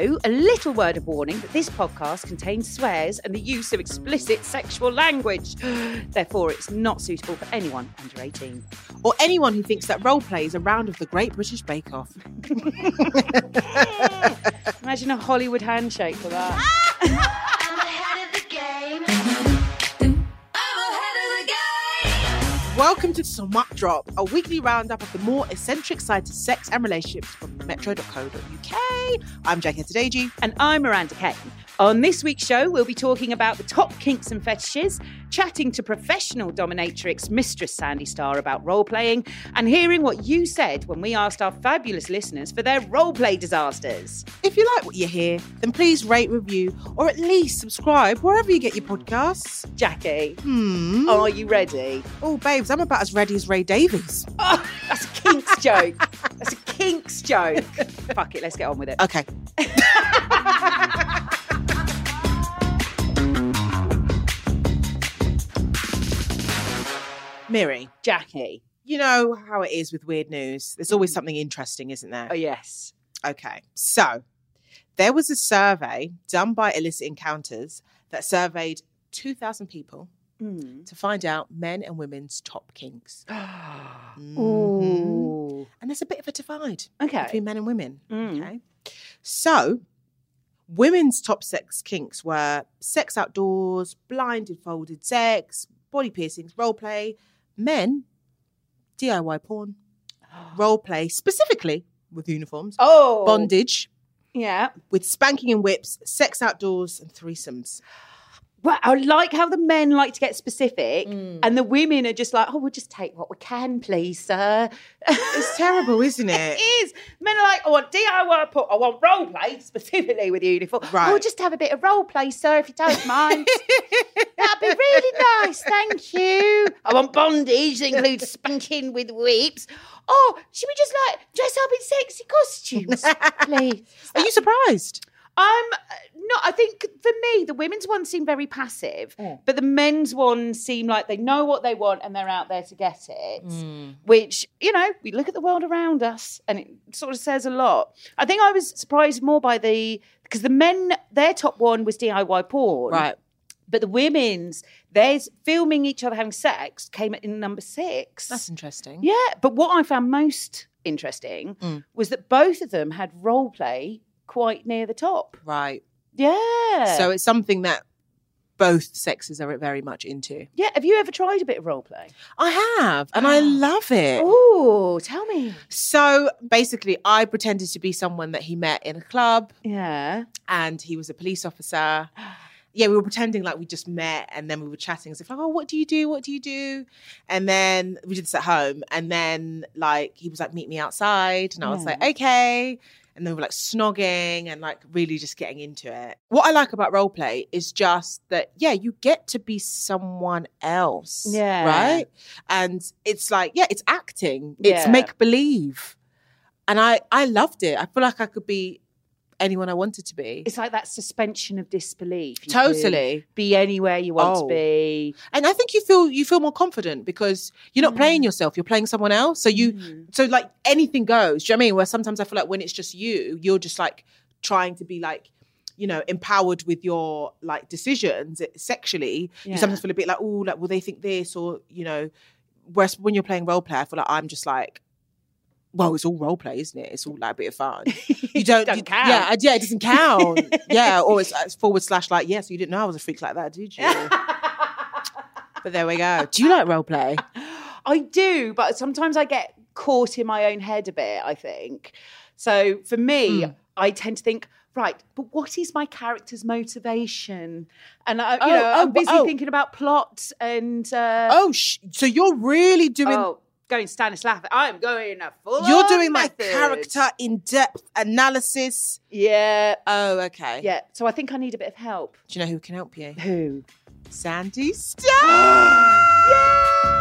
Also, a little word of warning that this podcast contains swears and the use of explicit sexual language. Therefore, it's not suitable for anyone under 18. Or anyone who thinks that role play is a round of the Great British Bake Off. Imagine a Hollywood handshake for that. Welcome to Smut Drop, a weekly roundup of the more eccentric sides of sex and relationships from metro.co.uk. I'm Jackie Adedeji. And I'm Miranda Kane. On this week's show, we'll be talking about the top kinks and fetishes, chatting to professional dominatrix Mistress Sandy Star about role playing, and hearing what you said when we asked our fabulous listeners for their role play disasters. If you like what you hear, then please rate, review, or at least subscribe wherever you get your podcasts. Jackie, Hmm. are you ready? Oh, babes, I'm about as ready as Ray Davies. Oh, that's a kinks joke. That's a kinks joke. Fuck it, let's get on with it. Okay. Miri, Jackie. you know how it is with weird news. There's always something interesting, isn't there? Oh, yes. Okay. So there was a survey done by Illicit Encounters that surveyed 2,000 people Mm. to find out men and women's top kinks. Mhm. Ooh. And there's a bit of a divide Okay. between men and women. Mm. Okay. So women's top sex kinks were sex outdoors, blinded folded sex, body piercings, role play. Men, DIY porn, role play, specifically with uniforms, Oh. bondage, Yeah. with spanking and whips, sex outdoors, and threesomes. Well, I like how the men like to get specific Mm. and the women are just like, oh, we'll just take what we can, please, sir. It's terrible, isn't it it? is. Men are like, I want DIY, put, I want role play, specifically with uniform. Right. Oh, we'll just have a bit of role play, sir, if you don't mind. That'd be really nice, thank you. I want bondage that includes spanking with whips. Oh, should we just like dress up in sexy costumes, please? Are you surprised? Um, no, I think for me, the women's ones seem very passive, Mm. but the men's ones seem like they know what they want and they're out there to get it. Mm. Which, you know, we look at the world around us and it sort of says a lot. I think I was surprised more by the, because the men, their top one was DIY porn. Right. But the women's, there's filming each other having sex came in number six. That's interesting. yeah. But what I found most interesting Mm. was that both of them had role play quite near the top. Right. Yeah. So it's something that both sexes are very much into. yeah, have you ever tried a bit of role play? I have, and I ah. love it. Oh, tell me. So basically, I pretended to be someone that he met in a club, Yeah. and he was a police officer. Yeah, we were pretending like we just met, and then we were chatting as if like, "Oh, what do you do? What do you do?" And then we did this at home, and then like he was like, "Meet me outside," and I was like, "Okay." And then we were like snogging and like really just getting into it. What I like about role play is just that, yeah, you get to be someone else. Yeah. Right? And it's like, yeah, it's acting. It's Yeah. make believe. And I I loved it. I feel like I could be anyone I wanted to be. It's like that suspension of disbelief. You Totally. Be anywhere you want Oh. to be. And I think you feel you feel more confident because you're not Mm. playing yourself, you're playing someone else. So you Mm. so like anything goes. Do you know what I mean? Where sometimes I feel like when it's just you, you're just like trying to be like, you know, empowered with your like decisions sexually. Yeah. You sometimes feel a bit like, oh, like will they think this or you know, whereas when you're playing role play, I feel like I'm just like, well, it's all role play, isn't it? It's all like a bit of fun. You don't, Don't you- count. Yeah, yeah, it doesn't count. yeah, or it's, it's forward slash like, yes, you didn't know I was a freak like that, did you? but there we go. Do you like role play? I do, but sometimes I get caught in my own head a bit, I think. So for me, Mm. I tend to think, right, but what is my character's motivation? And I, you Oh, know, oh, I'm busy oh. thinking about plot and uh, Oh, sh- so you're really doing oh, going Stanislav. I'm going a full. You're doing my character in depth analysis. Yeah, Oh, okay. yeah. So I think I need a bit of help. Do you know who can help you? Who? Sandy Star.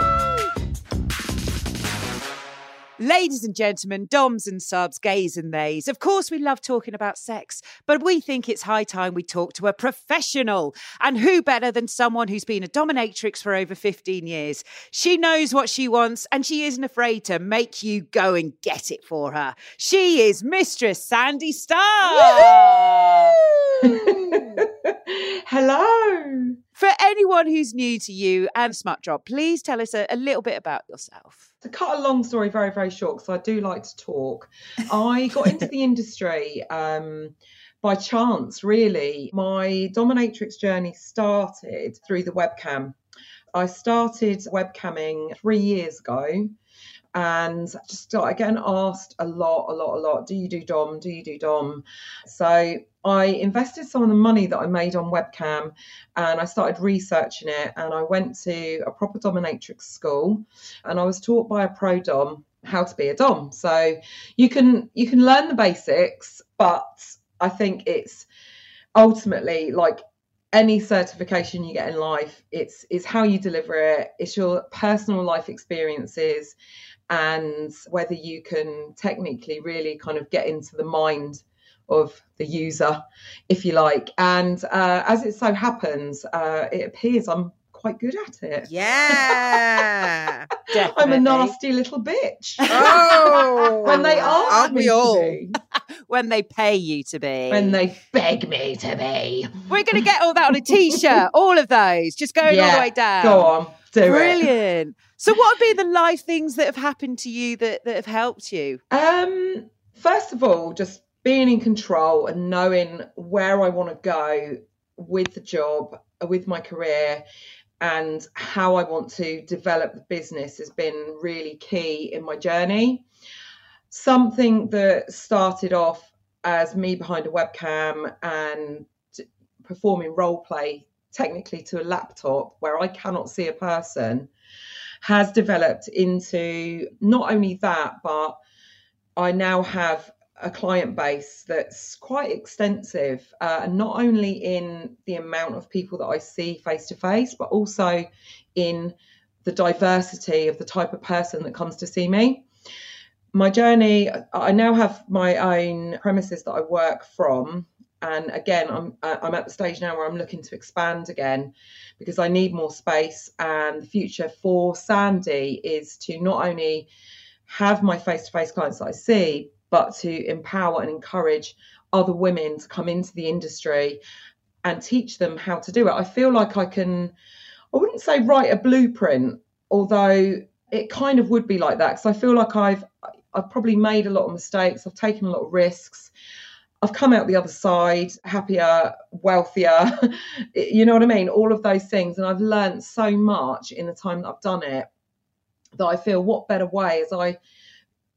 Ladies and gentlemen, doms and subs, gays and theys. Of course, we love talking about sex, but we think it's high time we talk to a professional. And who better than someone who's been a dominatrix for over 15 years? She knows what she wants and she isn't afraid to make you go and get it for her. She is Mistress Sandy Star. Hello. For anyone who's new to you and Smut Drop, please tell us a, a little bit about yourself. To cut a long story very, very short, because I do like to talk, I got into the industry um, by chance, really. My dominatrix journey started through the webcam. I started webcamming three years ago and just started getting asked a lot, a lot, a lot. Do you do Dom? Do you do Dom? So I invested some of the money that I made on webcam and I started researching it. And I went to a proper dominatrix school and I was taught by a pro Dom how to be a Dom. So you can you can learn the basics, but I think it's ultimately like any certification you get in life it's it's how you deliver it it's your personal life experiences and whether you can technically really kind of get into the mind of the user if you like and uh, as it so happens uh, it appears i'm quite good at it Yeah. i'm a nasty little bitch oh. when they ask Aren't me we to all? be, When they pay you to be. when they beg me to be We're going to get all that on a t shirt, all of those, just going all the way down. go on do it Brilliant. So, what have been the life things that have happened to you that, that have helped you? Um, first of all, just being in control and knowing where I want to go with the job, with my career, and how I want to develop the business has been really key in my journey. Something that started off as me behind a webcam and performing role play technically to a laptop where I cannot see a person has developed into not only that, but I now have a client base that's quite extensive, uh, and not only in the amount of people that I see face to face, but also in the diversity of the type of person that comes to see me. My journey, I now have my own premises that I work from. And again, I'm I'm at the stage now where I'm looking to expand again because I need more space. And the future for Sandy is to not only have my face to face clients that I see, but to empower and encourage other women to come into the industry and teach them how to do it. I feel like I can, I wouldn't say write a blueprint, although it kind of would be like that because I feel like I've I've probably made a lot of mistakes. I've taken a lot of risks. I've come out the other side happier, wealthier. you know what I mean? All of those things. And I've learned so much in the time that I've done it that I feel what better way as I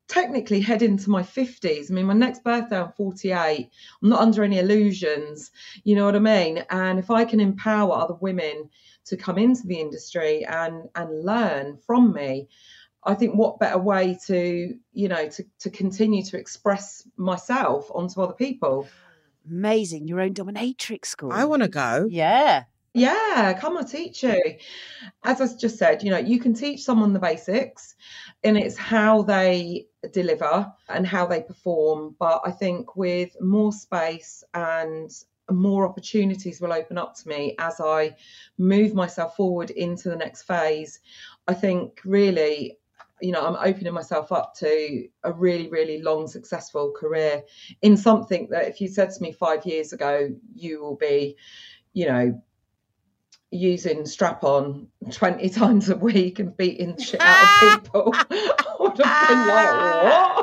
technically head into my 50s. I mean, my next birthday, I'm 48. I'm not under any illusions. You know what I mean? And if I can empower other women to come into the industry and and learn from me, I think what better way to, you know, to, to continue to express myself onto other people. Amazing. Your own dominatrix school. I want to go. Yeah. Yeah, come and teach you. As I just said, you know, you can teach someone the basics and it's how they deliver and how they perform. But I think with more space and more opportunities will open up to me as I move myself forward into the next phase. I think really, you know, I'm opening myself up to a really, really long, successful career in something that if you said to me five years ago, you will be, you know, using strap on 20 times a week and beating shit out of people, I would have been like, what?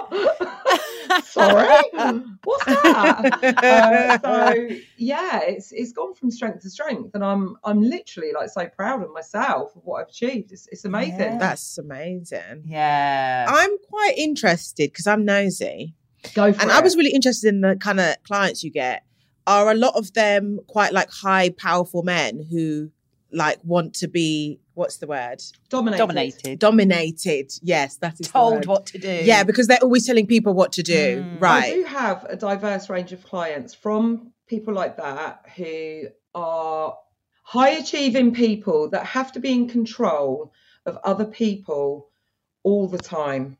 Sorry, what's that? uh, so yeah, it's it's gone from strength to strength, and I'm I'm literally like so proud of myself of what I've achieved. It's it's amazing. Yeah. That's amazing. Yeah. I'm quite interested because I'm nosy. Go for and it. I was really interested in the kind of clients you get. Are a lot of them quite like high, powerful men who like want to be what's the word? dominated. Dominated. Dominated. Yes, that is the Told word. what to do. Yeah, because they're always telling people what to do. Mm. I Right. do have a diverse range of clients from people like that who are high achieving people that have to be in control of other people all the time.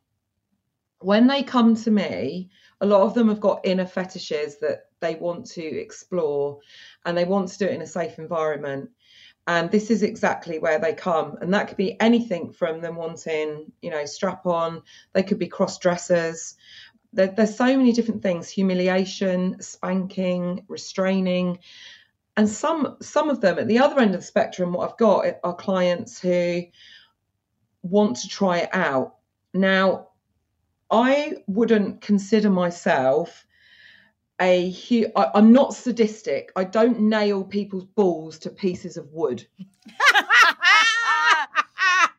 when they come to me, a lot of them have got inner fetishes that they want to explore and they want to do it in a safe environment. And this is exactly where they come. And that could be anything from them wanting, you know, strap on, they could be cross dressers. There, there's so many different things humiliation, spanking, restraining. And some some of them at the other end of the spectrum, what I've got are clients who want to try it out. Now, I wouldn't consider myself a hu- I, I'm not sadistic. I don't nail people's balls to pieces of wood.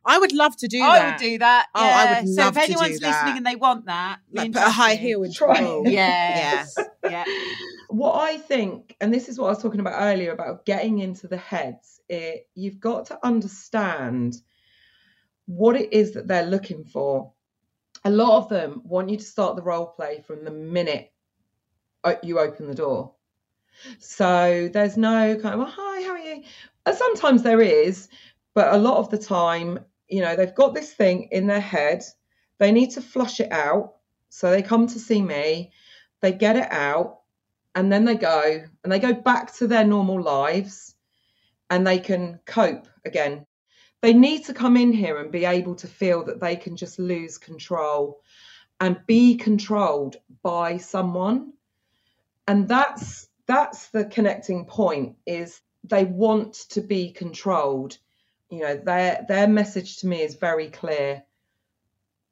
I would love to do I that. I would do that. Oh, I yeah. would So love if to do anyone's listening and they want that, Like put a high heel into Try. the ball. Yes. yeah. What I think, and this is what I was talking about earlier about getting into the heads, it, you've got to understand what it is that they're looking for. A lot of them want you to start the role play from the minute o- you open the door. So there's no kind of, "Oh, hi, how are you? Sometimes there is, but a lot of the time, you know, they've got this thing in their head. They need to flush it out. So they come to see me, they get it out, and then they go and they go back to their normal lives and they can cope again. They need to come in here and be able to feel that they can just lose control and be controlled by someone. And that's that's the connecting point is they want to be controlled. You know, their their message to me is very clear.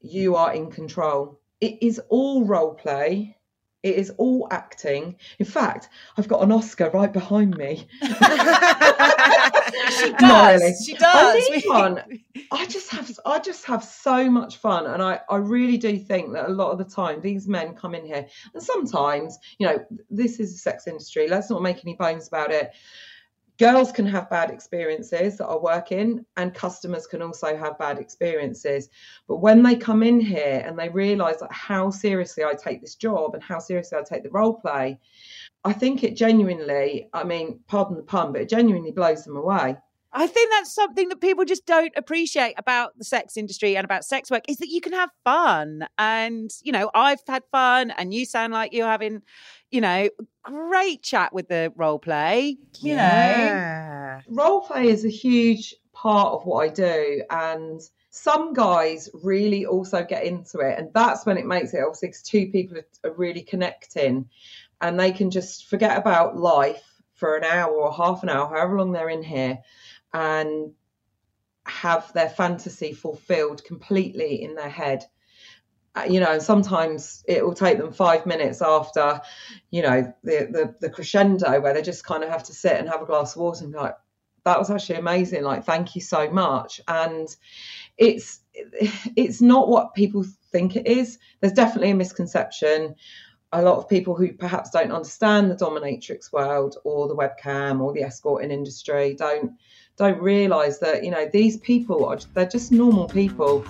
You are in control. It is all role play. It is all acting. In fact, I've got an Oscar right behind me. She Not does. really. She I does. need one. I just have I just have so much fun and I, I really do think that a lot of the time these men come in here and sometimes, you know, this is a sex industry. Let's not make any bones about it. Girls can have bad experiences that are working and customers can also have bad experiences. But when they come in here and they realise like how seriously I take this job and how seriously I take the role play, I think it genuinely, I mean, pardon the pun, but it genuinely blows them away. I think that's something that people just don't appreciate about the sex industry and about sex work is that you can have fun. And, you know, I've had fun and you sound like you're having, you know, great chat with the role play. You know. Role play is a huge part of what I do, and some guys really also get into it, and that's when it makes it obviously 'cause two people are, are really connecting, and they can just forget about life for an hour or half an hour, however long they're in here, and have their fantasy fulfilled completely in their head. Uh, You know, sometimes it will take them five minutes after, you know, the, the the crescendo where they just kind of have to sit and have a glass of water and be like, that was actually amazing. Like thank you so much. And it's it's not what people think it is. There's definitely a misconception. A lot of people who perhaps don't understand the dominatrix world or the webcam or the escorting industry don't don't realize that you know these people are they're just normal people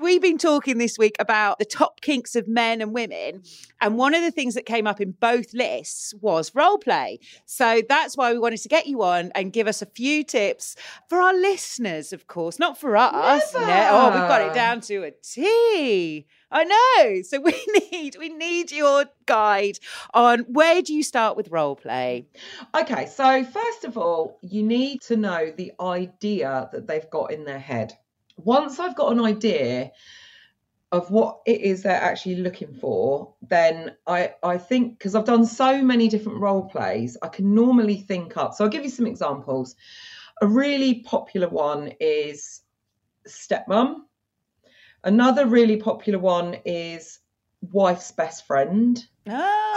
We've been talking this week about the top kinks of men and women. And one of the things that came up in both lists was role play. So that's why we wanted to get you on and give us a few tips for our listeners, of course, not for us. Never. No, oh, we've got it down to a T. I know. So we need we need your guide on where do you start with role play? Okay, so first of all, you need to know the idea that they've got in their head. Once I've got an idea of what it is they're actually looking for, then I I think because I've done so many different role plays, I can normally think up. So I'll give you some examples. A really popular one is stepmom. Another really popular one is wife's best friend. Oh,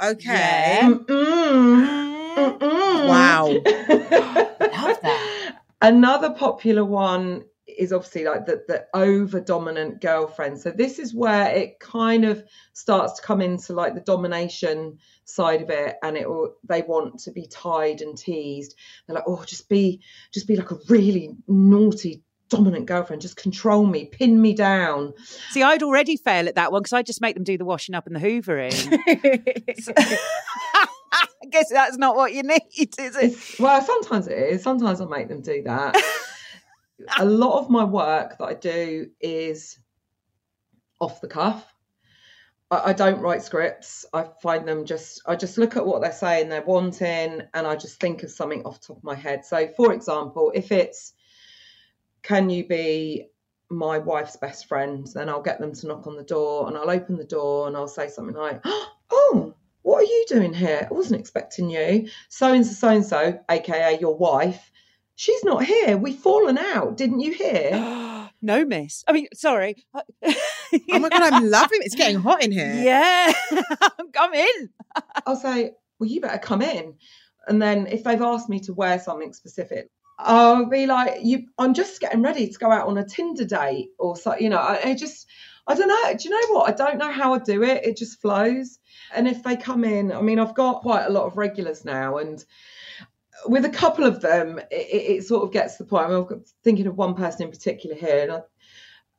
oh okay. Yeah. Mm-mm. Mm-mm. Wow. Love that. Another popular one is obviously like the, the over dominant girlfriend. So this is where it kind of starts to come into like the domination side of it, and it will they want to be tied and teased. They're like, oh, just be just be like a really naughty dominant girlfriend. Just control me, pin me down. See, I'd already fail at that one because I just make them do the washing up and the hoovering. I guess that's not what you need, is it? It's, well, sometimes it is. Sometimes I make them do that. a lot of my work that I do is off the cuff. I, I don't write scripts. I find them just, I just look at what they're saying, they're wanting, and I just think of something off the top of my head. So, for example, if it's, can you be my wife's best friend? Then I'll get them to knock on the door and I'll open the door and I'll say something like, oh, what are you doing here? I wasn't expecting you. So and so, so and so, aka your wife, she's not here. We've fallen out. Didn't you hear? no, miss. I mean, sorry. Oh my god, I'm loving it. It's getting hot in here. Yeah, come in. I'll say, well, you better come in. And then if they've asked me to wear something specific, I'll be like, you, I'm just getting ready to go out on a Tinder date or so, you know, I, I just, I don't know. Do you know what? I don't know how I do it. It just flows. And if they come in, I mean, I've got quite a lot of regulars now, and with a couple of them, it, it sort of gets to the point. I mean, I'm thinking of one person in particular here, and I,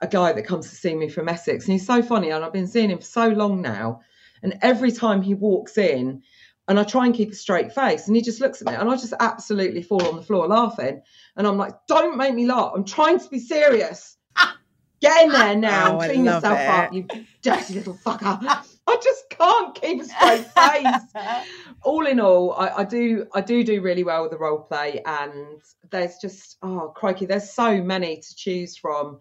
a guy that comes to see me from Essex, and he's so funny, and I've been seeing him for so long now, and every time he walks in, and I try and keep a straight face, and he just looks at me, and I just absolutely fall on the floor laughing, and I'm like, "Don't make me laugh! I'm trying to be serious." Get in there now, Oh, clean yourself it. up, you dirty little fucker. I just can't keep a straight face. all in all, I, I do I do do really well with the role play, and there's just oh crikey, there's so many to choose from.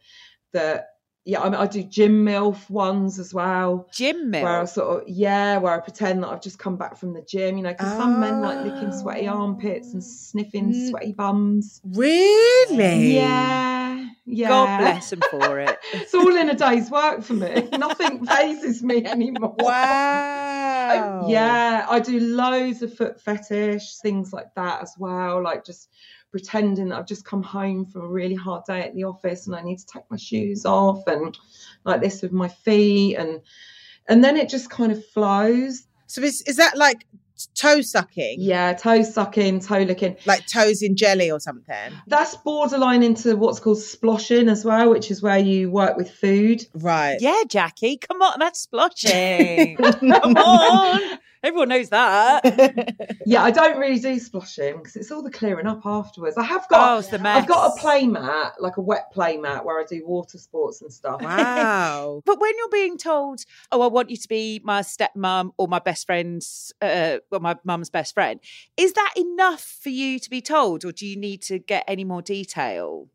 That yeah, I, mean, I do gym milf ones as well, Gym Mill. where I sort of yeah, where I pretend that I've just come back from the gym, you know, because some men like licking sweaty Oh. armpits and sniffing Mm. sweaty bums. Really? Yeah, yeah. God bless them for it. It's all in a day's work for me. Nothing phases me anymore. Wow. Yeah, I do loads of foot fetish, things like that as well. Like just pretending that I've just come home from a really hard day at the office and I need to take my shoes off and like this with my feet and and then it just kind of flows. So is, is that like toe sucking? Yeah, toe sucking, toe licking. Like toes in jelly or something? That's borderline into what's called sploshing as well, which is where you work with food. Right. Yeah, Jackie, come on, that's splashing. come on. Everyone knows that. Yeah, I don't really do splashing because it's all the clearing up afterwards. I have got Oh, it's the mess. I've got a play mat, like a wet play mat where I do water sports and stuff. Wow. But when you're being told, "Oh, I want you to be my stepmom or my best friend's, uh, well, my mum's best friend," is that enough for you to be told, or do you need to get any more detail?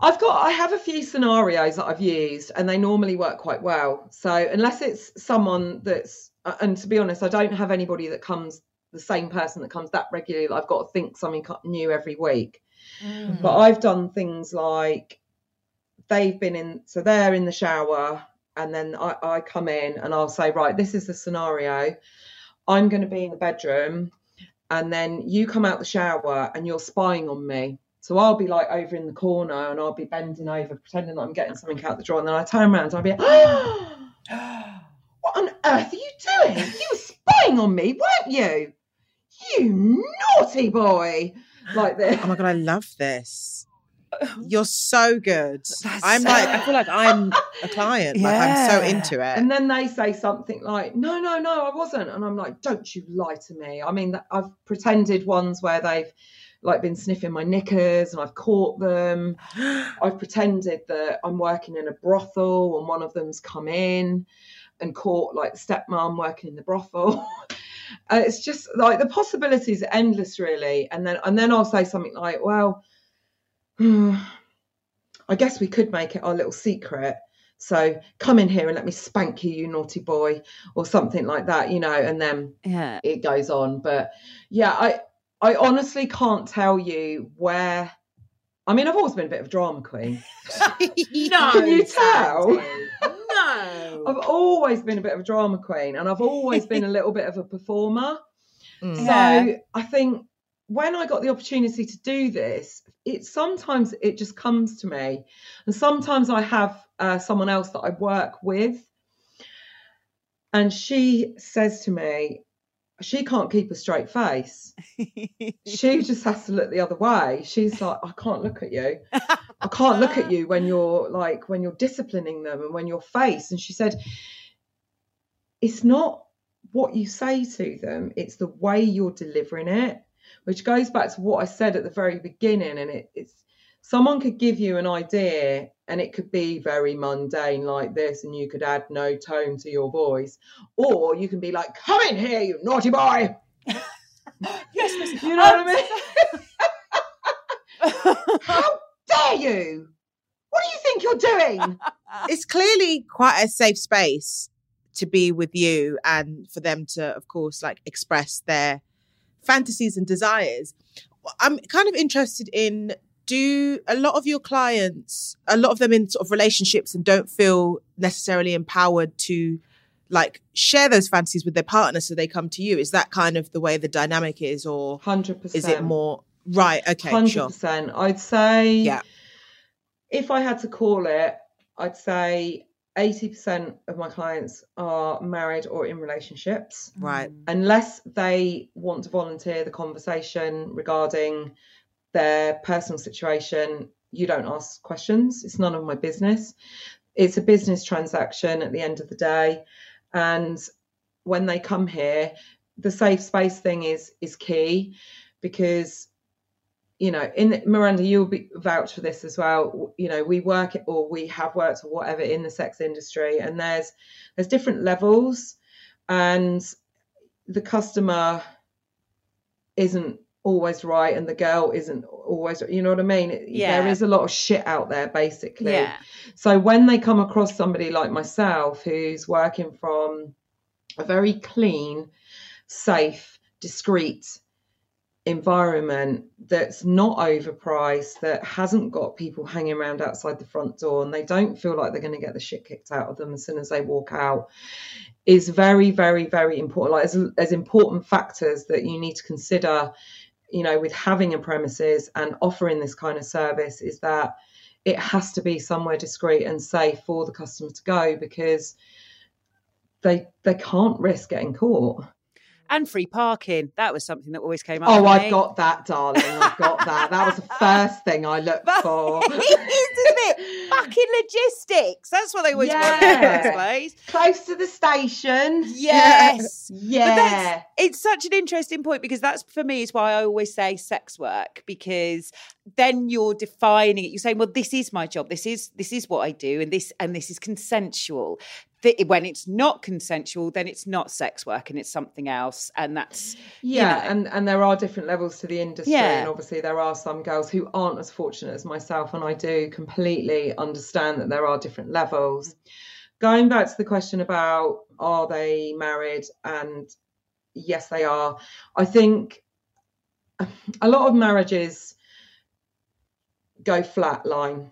I've got I have a few scenarios that I've used and they normally work quite well. So unless it's someone that's and to be honest, I don't have anybody that comes the same person that comes that regularly I've got to think something new every week. But I've done things like they've been in so they're in the shower and then I, I come in and I'll say, right, this is the scenario. I'm going to be in the bedroom and then you come out the shower and you're spying on me. So I'll be like over in the corner and I'll be bending over, pretending that I'm getting something out the drawer. And then I turn around and I'll be like, what on earth are you doing? You were spying on me, weren't you? You naughty boy. Like this. Oh my god, I love this. You're so good. That's I'm so- like, I feel like I'm a client. Like I'm so into it. And then they say something like, "No, no, no, I wasn't," and I'm like, "Don't you lie to me." I mean, I've pretended ones where they've like been sniffing my knickers, and I've caught them. I've pretended that I'm working in a brothel, and one of them's come in and caught like the stepmom working in the brothel. Uh, it's just like the possibilities are endless, really. And then and then I'll say something like, "Well." I guess we could make it our little secret. So come in here and let me spank you, you naughty boy, or something like that, you know, and then Yeah. it goes on. But yeah, I I honestly can't tell you where I mean, I've always been a bit of a drama queen. no, Can you tell? No. I've always been a bit of a drama queen and I've always been a little bit of a performer. Mm. Yeah. So I think when I got the opportunity to do this, it sometimes it just comes to me, and sometimes I have uh, someone else that I work with, and she says to me, she can't keep a straight face. She just has to look the other way. She's like, I can't look at you. I can't look at you when you're like when you're disciplining them and when you're face. And she said, it's not what you say to them, it's the way you're delivering it, which goes back to what I said at the very beginning. And it, it's someone could give you an idea and it could be very mundane like this and you could add no tone to your voice or you can be like come in here you naughty boy yes, miss. you know what i mean how dare you what do you think you're doing it's clearly quite a safe space to be with you and for them to, of course, like express their fantasies and desires. I'm kind of interested in do a lot of your clients, a lot of them in sort of relationships and don't feel necessarily empowered to like share those fantasies with their partner so they come to you? Is that kind of the way the dynamic is or 100% is it more right? Okay, Hundred sure. percent. I'd say, Yeah. if I had to call it, I'd say eighty percent of my clients are married or in relationships, Right. unless they want to volunteer the conversation regarding their personal situation. You don't ask questions. It's none of my business. It's a business transaction at the end of the day, and when they come here, the safe space thing is is key because you know, in Miranda, you'll be vouch for this as well. You know, we work or we have worked or whatever in the sex industry, and there's there's different levels, and the customer isn't always right, and the girl isn't always. You know what I mean? There Yeah. is a lot of shit out there, basically. Yeah. So when they come across somebody like myself who's working from a very clean, safe, discreet environment that's not overpriced, that hasn't got people hanging around outside the front door, and they don't feel like they're going to get the shit kicked out of them as soon as they walk out, is very, very, very important. Like, as, there's important factors that you need to consider, you know, with having a premises and offering this kind of service is that it has to be somewhere discreet and safe for the customer to go because they they can't risk getting caught. And free parking. That was something that always came up. Oh, I've me. got that, darling. I've got that. That was the first thing I looked for. isn't it? Fucking logistics. That's what they always want in the Yeah. first place. Close to the station. Yes. Yeah. It's such an interesting point because that's for me is why I always say sex work because then you're defining it. You're saying, well, this is my job. This is this is what I do, and this and this is consensual. Th- When it's not consensual, then it's not sex work and it's something else, and that's Yeah, know. and and there are different levels to the industry, Yeah. and obviously there are some girls who aren't as fortunate as myself, and I do completely understand that there are different levels. Going back to the question about are they married, and yes, they are. I think a lot of marriages go flatline.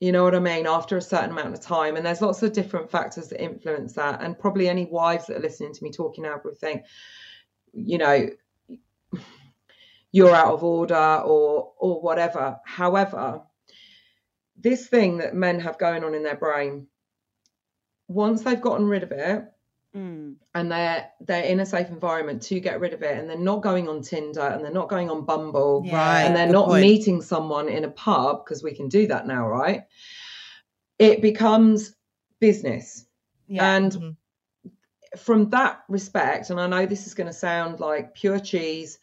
You know what I mean? After a certain amount of time, and there's lots of different factors that influence that, and probably any wives that are listening to me talking now will think, you know you're out of order or or whatever. However this thing that men have going on in their brain once they've gotten rid of it mm, and they're they're in a safe environment to get rid of it and they're not going on tinder and they're not going on bumble Yeah. Right. and they're good not point. meeting someone in a pub because we can do that now right it becomes business yeah. and Mhm. from that respect, and I know this is going to sound like pure cheese,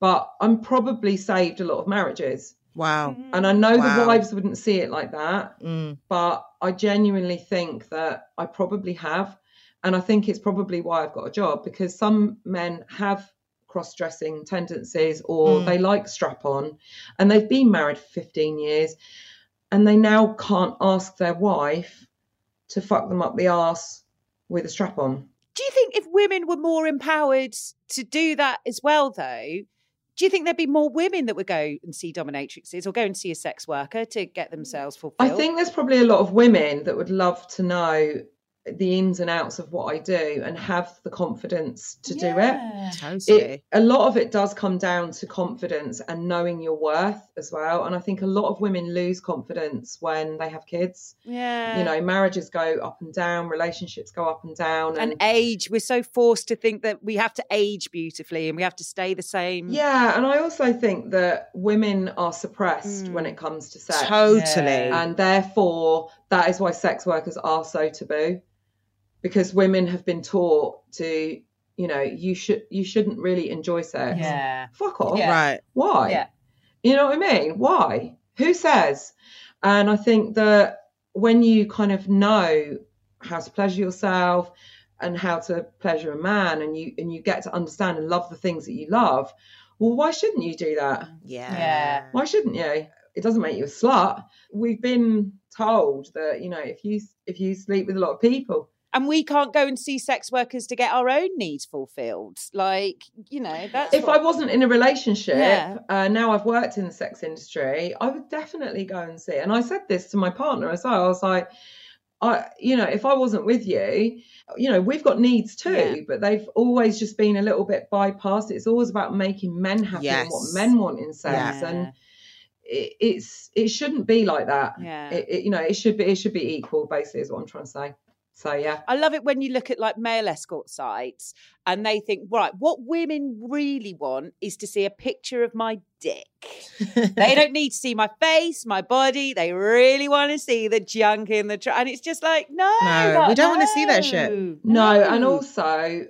but I'm probably saved a lot of marriages. Wow. And I know Wow. the wives wouldn't see it like that, Mm. but I genuinely think that I probably have. And I think it's probably why I've got a job because some men have cross dressing tendencies or Mm. they like strap on and they've been married for 15 years and they now can't ask their wife to fuck them up the arse with a strap on. Do you think if women were more empowered to do that as well, though, do you think there'd be more women that would go and see dominatrixes or go and see a sex worker to get themselves fulfilled? I think there's probably a lot of women that would love to know the ins and outs of what I do and have the confidence to do it. Totally. it a lot of it does come down to confidence and knowing your worth as well and i think a lot of women lose confidence when they have kids Yeah. you know marriages go up and down relationships go up and down and, and age, we're so forced to think that we have to age beautifully and we have to stay the same. yeah and i also think that women are suppressed Mm. when it comes to sex totally. Yeah. and therefore that is why sex workers are so taboo because women have been taught to you know you should you shouldn't really enjoy sex Yeah. fuck off Yeah. Right. why Yeah. you know what i mean why Who says? And I think that when you kind of know how to pleasure yourself and how to pleasure a man and you and you get to understand and love the things that you love, well, why shouldn't you do that? Yeah. Yeah. Why shouldn't you? It doesn't make you a slut. We've been told that, you know, if you if you sleep with a lot of people, And we can't go and see sex workers to get our own needs fulfilled. Like, you know, that's if what- I wasn't in a relationship, Yeah. uh, now I've worked in the sex industry, I would definitely go and see. And I said this to my partner as well. I was like, I, you know, if I wasn't with you, you know, we've got needs too, Yeah. but they've always just been a little bit bypassed. It's always about making men happy and what men want in sex, Yeah. and it, it's it shouldn't be like that. Yeah. It, it, you know, it should be it should be equal. Basically, is what I'm trying to say. So yeah. I love it when you look at like male escort sites and they think, right, what women really want is to see a picture of my dick. they don't need to see my face, my body. They really want to see the junk in the truck. And it's just like, no, No, like, we don't wanna see that shit. no, No, and also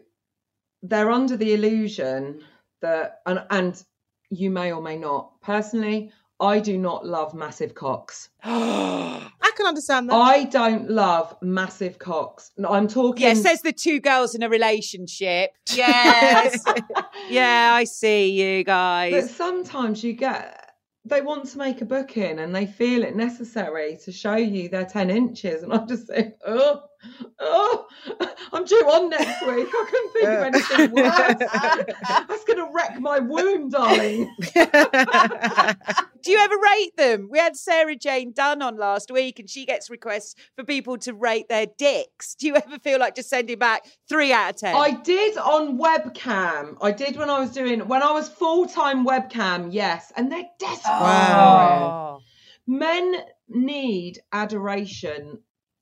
they're under the illusion that and and you may or may not. Personally, I do not love massive cocks. I can understand that. I don't love massive cocks. No, I'm talking yeah, says the two girls in a relationship. Yes. yeah, I see you guys. but sometimes you get they want to make a booking and they feel it necessary to show you their 10 inches and I'm just saying, oh, oh, I'm due on next week. I couldn't think of anything worse. That's going to wreck my womb, darling. Do you ever rate them? We had Sarah Jane Dunn on last week and she gets requests for people to rate their dicks. Do you ever feel like just sending back three out of 10? I did on webcam. I did when I was doing when I was full time webcam. Yes, and they're desperate. Oh. Wow. Oh, Men need adoration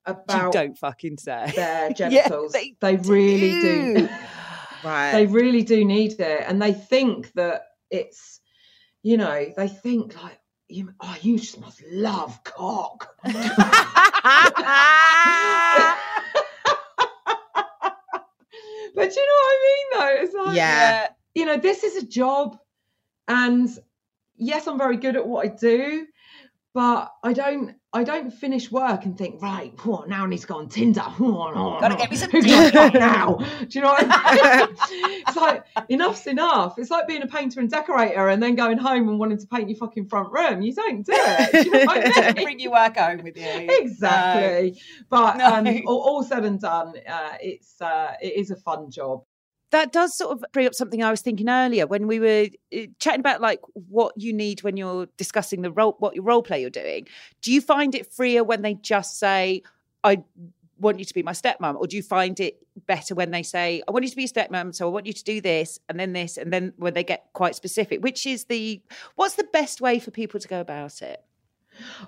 you about don't fucking say. their Yeah, genitals. they they, really do. do. right. they really do need it, and they think that it's, you know, they think like. You, oh, you just must love cock. But you know what I mean, though? It's like, Yeah. you know, this is a job, and yes, I'm very good at what I do, but I don't, I don't finish work and think, right, oh, now I need to go on Tinder. Gotta get me some Who can I fuck now? Do you know what I mean? it's like enough's enough. It's like being a painter and decorator and then going home and wanting to paint your fucking front room. You don't do it. Do you know I mean? Bring your work home with you. exactly. But No. um, all, all said and done, uh, it's uh, it is a fun job. That does sort of bring up something I was thinking earlier when we were uh, chatting about like what you need when you're discussing the role, what your role play you're doing. Do you find it freer when they just say, "I want you to be my stepmom," or do you find it better when they say, "I want you to be a stepmom, so I want you to do this and then this," and then when they get quite specific? Which is the what's the best way for people to go about it?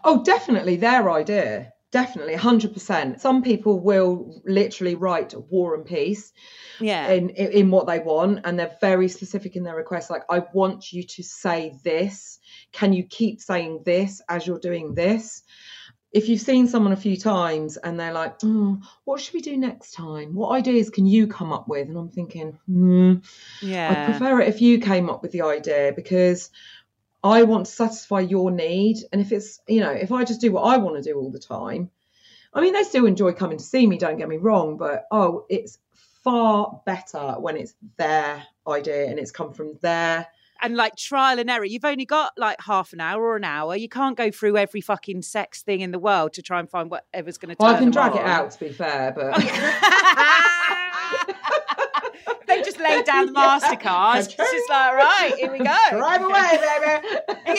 Oh, definitely their idea. Definitely, 100%. Some people will literally write war and peace Yeah, in, in, in what they want, and they're very specific in their requests Like, I want you to say this. Can you keep saying this as you're doing this? If you've seen someone a few times and they're like, oh, what should we do next time? What ideas can you come up with? And I'm thinking, hmm, I'd prefer it if you came up with the idea because I want to satisfy your need. And if it's, you know, if I just do what I want to do all the time, I mean, they still enjoy coming to see me, don't get me wrong, but oh, it's far better when it's their idea and it's come from their. and like trial and error. You've only got like half an hour or an hour. You can't go through every fucking sex thing in the world to try and find whatever's going to. Well, I can drag it out, to be fair, but. they just lay down the. Mastercard. It's just like, right, here we go. Drive away, baby.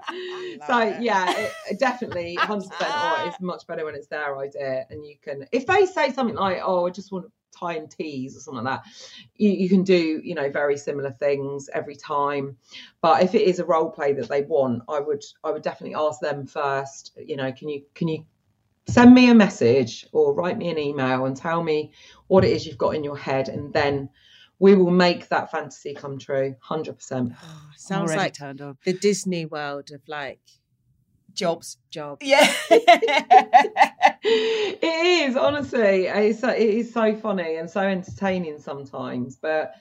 So yeah, it, it definitely 100. percent Oh, it's much better when it's their idea, and you can. If they say something like, "Oh, I just want to tie and tease" or something like that, you, you can do you know very similar things every time. But if it is a role play that they want, I would I would definitely ask them first. You know, can you can you send me a message or write me an email and tell me what it is you've got in your head, and then we will make that fantasy come true. Hundred percent. Oh, sounds Already like turned on. the Disney world of like Jobs. jobs Yeah. it is honestly it's so, it is so funny and so entertaining sometimes but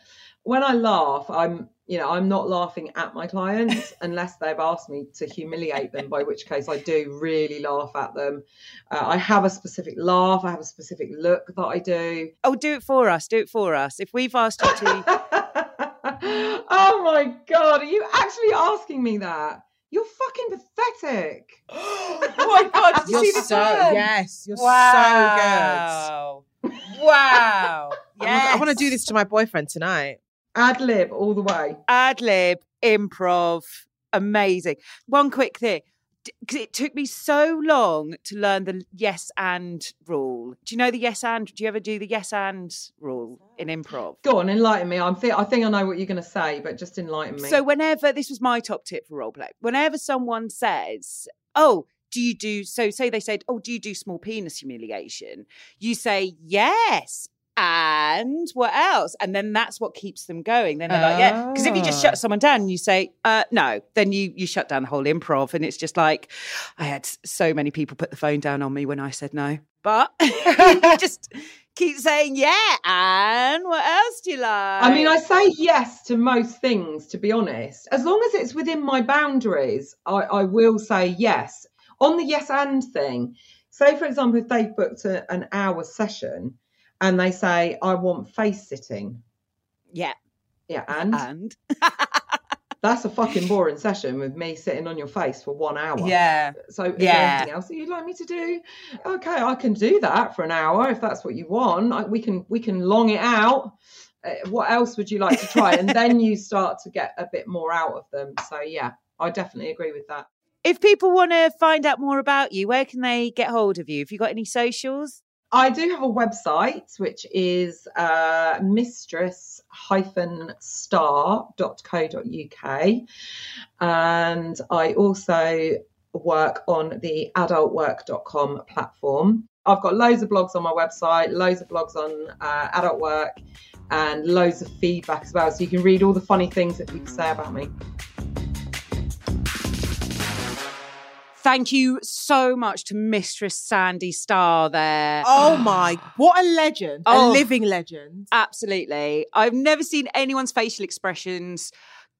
when i laugh i'm You know, I'm not laughing at my clients unless they've asked me to humiliate them, by which case I do really laugh at them. Uh, I have a specific laugh, I have a specific look that I do. Oh, do it for us. Do it for us. If we've asked you to. oh my God, are you actually asking me that? You're fucking pathetic. oh my God. Did you You're see so turn? yes, you're Wow. Wow. so good. I want to do this to my boyfriend tonight. Ad lib all the way. ad lib, improv, amazing. One quick thing. Because it took me so long to learn the yes and rule. Do you know the yes and? Do you ever do the yes and rule in improv? Go on, enlighten me. I'm th- I think I know what you're going to say, but just enlighten me. So whenever this was my top tip for role play, whenever someone says, "Oh, do you do?" So say they said, "Oh, do you do small penis humiliation?" You say yes. And what else? And then that's what keeps them going. Then they're like, yeah. Because if you just Ah. shut someone down and you say, uh, no, then you you shut down the whole improv. And it's just like, I had so many people put the phone down on me when I said no. But just keep saying, yeah. And what else do you like? I mean, I say yes to most things, to be honest. As long as it's within my boundaries, I, I will say yes. On the yes and thing, say, for example, if they've booked a, an hour session and they say, I want face sitting. yeah. Yeah, and And that's a fucking boring session with me sitting on your face for one hour. yeah. So is Yeah. there anything else that you'd like me to do? Okay, I can do that for an hour if that's what you want. I, we can we can long it out. Uh, what else would you like to try? and then you start to get a bit more out of them. So yeah, I definitely agree with that. If people want to find out more about you, where can they get hold of you? Have you got any socials? I do have a website which is uh, mistress-star.co.uk and I also work on the adultwork.com platform. I've got loads of blogs on my website, loads of blogs on uh, adult work and loads of feedback as well so you can read all the funny things that people say about me. Thank you so much to Mistress Sandy Star there. Oh my, what a legend. Oh. A living legend. Absolutely. I've never seen anyone's facial expressions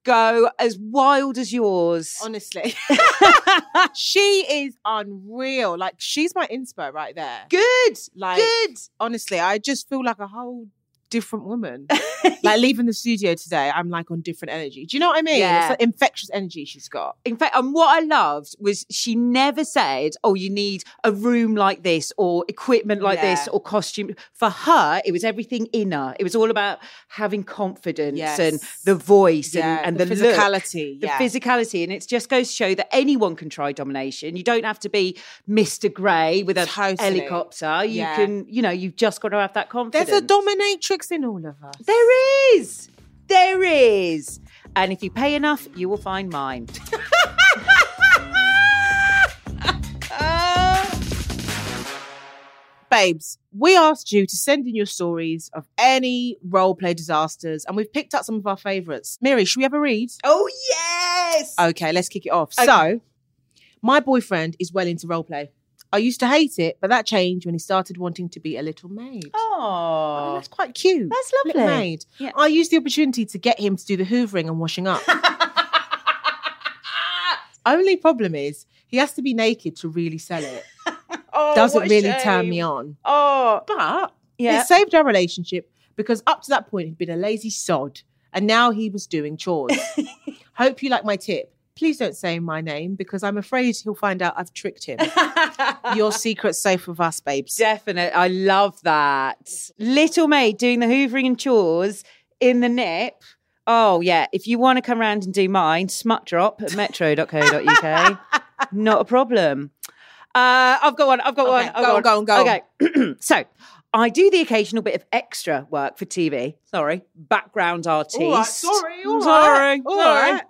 go as wild as yours. Honestly. she is unreal. Like she's my inspo right there. Good. Like Good. honestly, I just feel like a whole different woman. like leaving the studio today, I'm like on different energy. Do you know what I mean? Yeah. It's like infectious energy she's got. In fact, and what I loved was she never said, "Oh, you need a room like this, or equipment like this, or costume." For her, it was everything inner. It was all about having confidence Yes. and the voice Yeah, and, and the the, look, physicality, the physicality, and it just goes to show that anyone can try domination. You don't have to be Mister Grey with a Totally. helicopter. You Yeah. can, you know, you've just got to have that confidence. There's a dominatrix in all of us. There is. There is. And if you pay enough, you will find mine. Babes, we asked you to send in your stories of any role play disasters, and we've picked out some of our favourites. Miri, should we have a read? Oh, yes. Okay, let's kick it off. Okay. So, my boyfriend is well into role play. I used to hate it, but that changed when he started wanting to be a little maid. Oh, that's quite cute. that's Little lovely. maid. Yeah. I used the opportunity to get him to do the hoovering and washing up. Only problem is he has to be naked to really sell it. Oh, Doesn't really turn me on. Oh, But yeah. it saved our relationship because up to that point he'd been a lazy sod and now he was doing chores. Hope you like my tip. Please don't say my name because I'm afraid he'll find out I've tricked him. Your secret's safe with us, babes. Definite. I love that. Little maid doing the hoovering and chores in the nip. Oh, yeah. If you want to come around and do mine, smut drop at metro.co.uk. Not a problem. Uh, I've got one. I've got Okay, one. I've go got on, go on, one. Okay. so I do the occasional bit of extra work for TV. Sorry. Background artist. All right, sorry, all sorry. right, all sorry. right.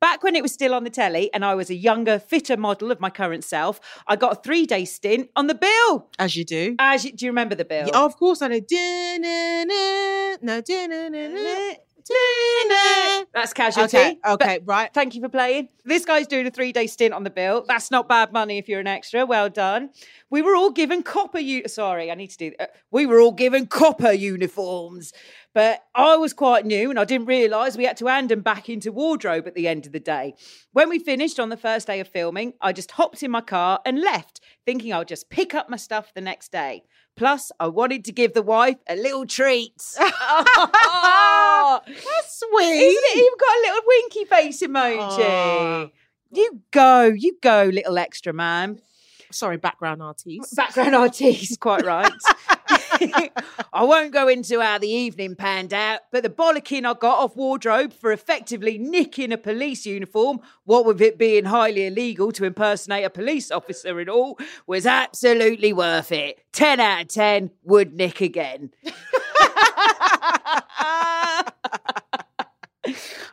Back when it was still on the telly and I was a younger, fitter model of my current self, I got a three day stint on the bill. As you do. As you, do you remember the bill? Yeah, of course I know. No, da-na-na-na, da-na. That's casualty. Okay, But okay, right. Thank you for playing. This guy's doing a three day stint on the bill. That's not bad money if you're an extra. Well done. We were all given copper. U- Sorry, I need to do. Uh, we were all given copper uniforms. But I was quite new and I didn't realise we had to hand them back into wardrobe at the end of the day. When we finished on the first day of filming, I just hopped in my car and left, thinking I'll just pick up my stuff the next day. Plus, I wanted to give the wife a little treat. That's sweet. Isn't it? You've got a little winky face emoji. You go, you go, little extra man. Sorry, background artiste. Background artiste, quite right. I won't go into how the evening panned out, but the bollocking I got off wardrobe for effectively nicking a police uniform, what with it being highly illegal to impersonate a police officer and all, was absolutely worth it. 10 out of 10 would nick again.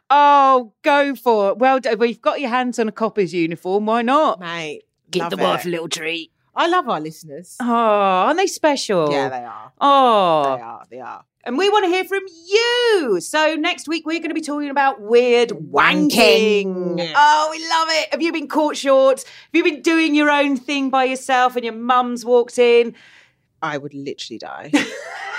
oh, go for it. Well done. You've got your hands on a copper's uniform. Why not? Mate, Give the wife it. a little treat. I love our listeners. Oh, aren't they special? Yeah, they are. Oh, They are. They are. and we want to hear from you. So next week we're going to be talking about weird wanking. Wanking. Oh, we love it. Have you been caught short? Have you been doing your own thing by yourself and your mum's walked in? I would literally die.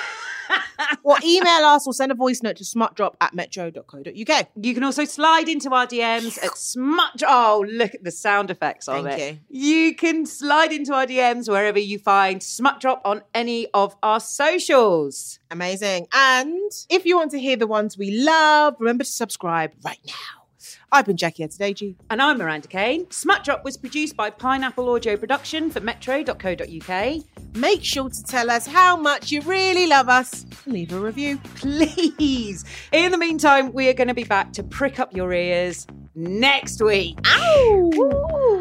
or email us or send a voice note to smutdrop at metro.co.uk. You can also slide into our DMs at smut. Oh, look at the sound effects of Thank it. You can slide into our DMs wherever you find Smut Drop on any of our socials. Amazing. And if you want to hear the ones we love, remember to subscribe right now. I've been Jackie Adedeji. And I'm Miranda Kane. Smut Drop was produced by Pineapple Audio Production for metro.co.uk. Make sure to tell us how much you really love us and leave a review. Please. In the meantime, we are going to be back to prick up your ears next week. Ow!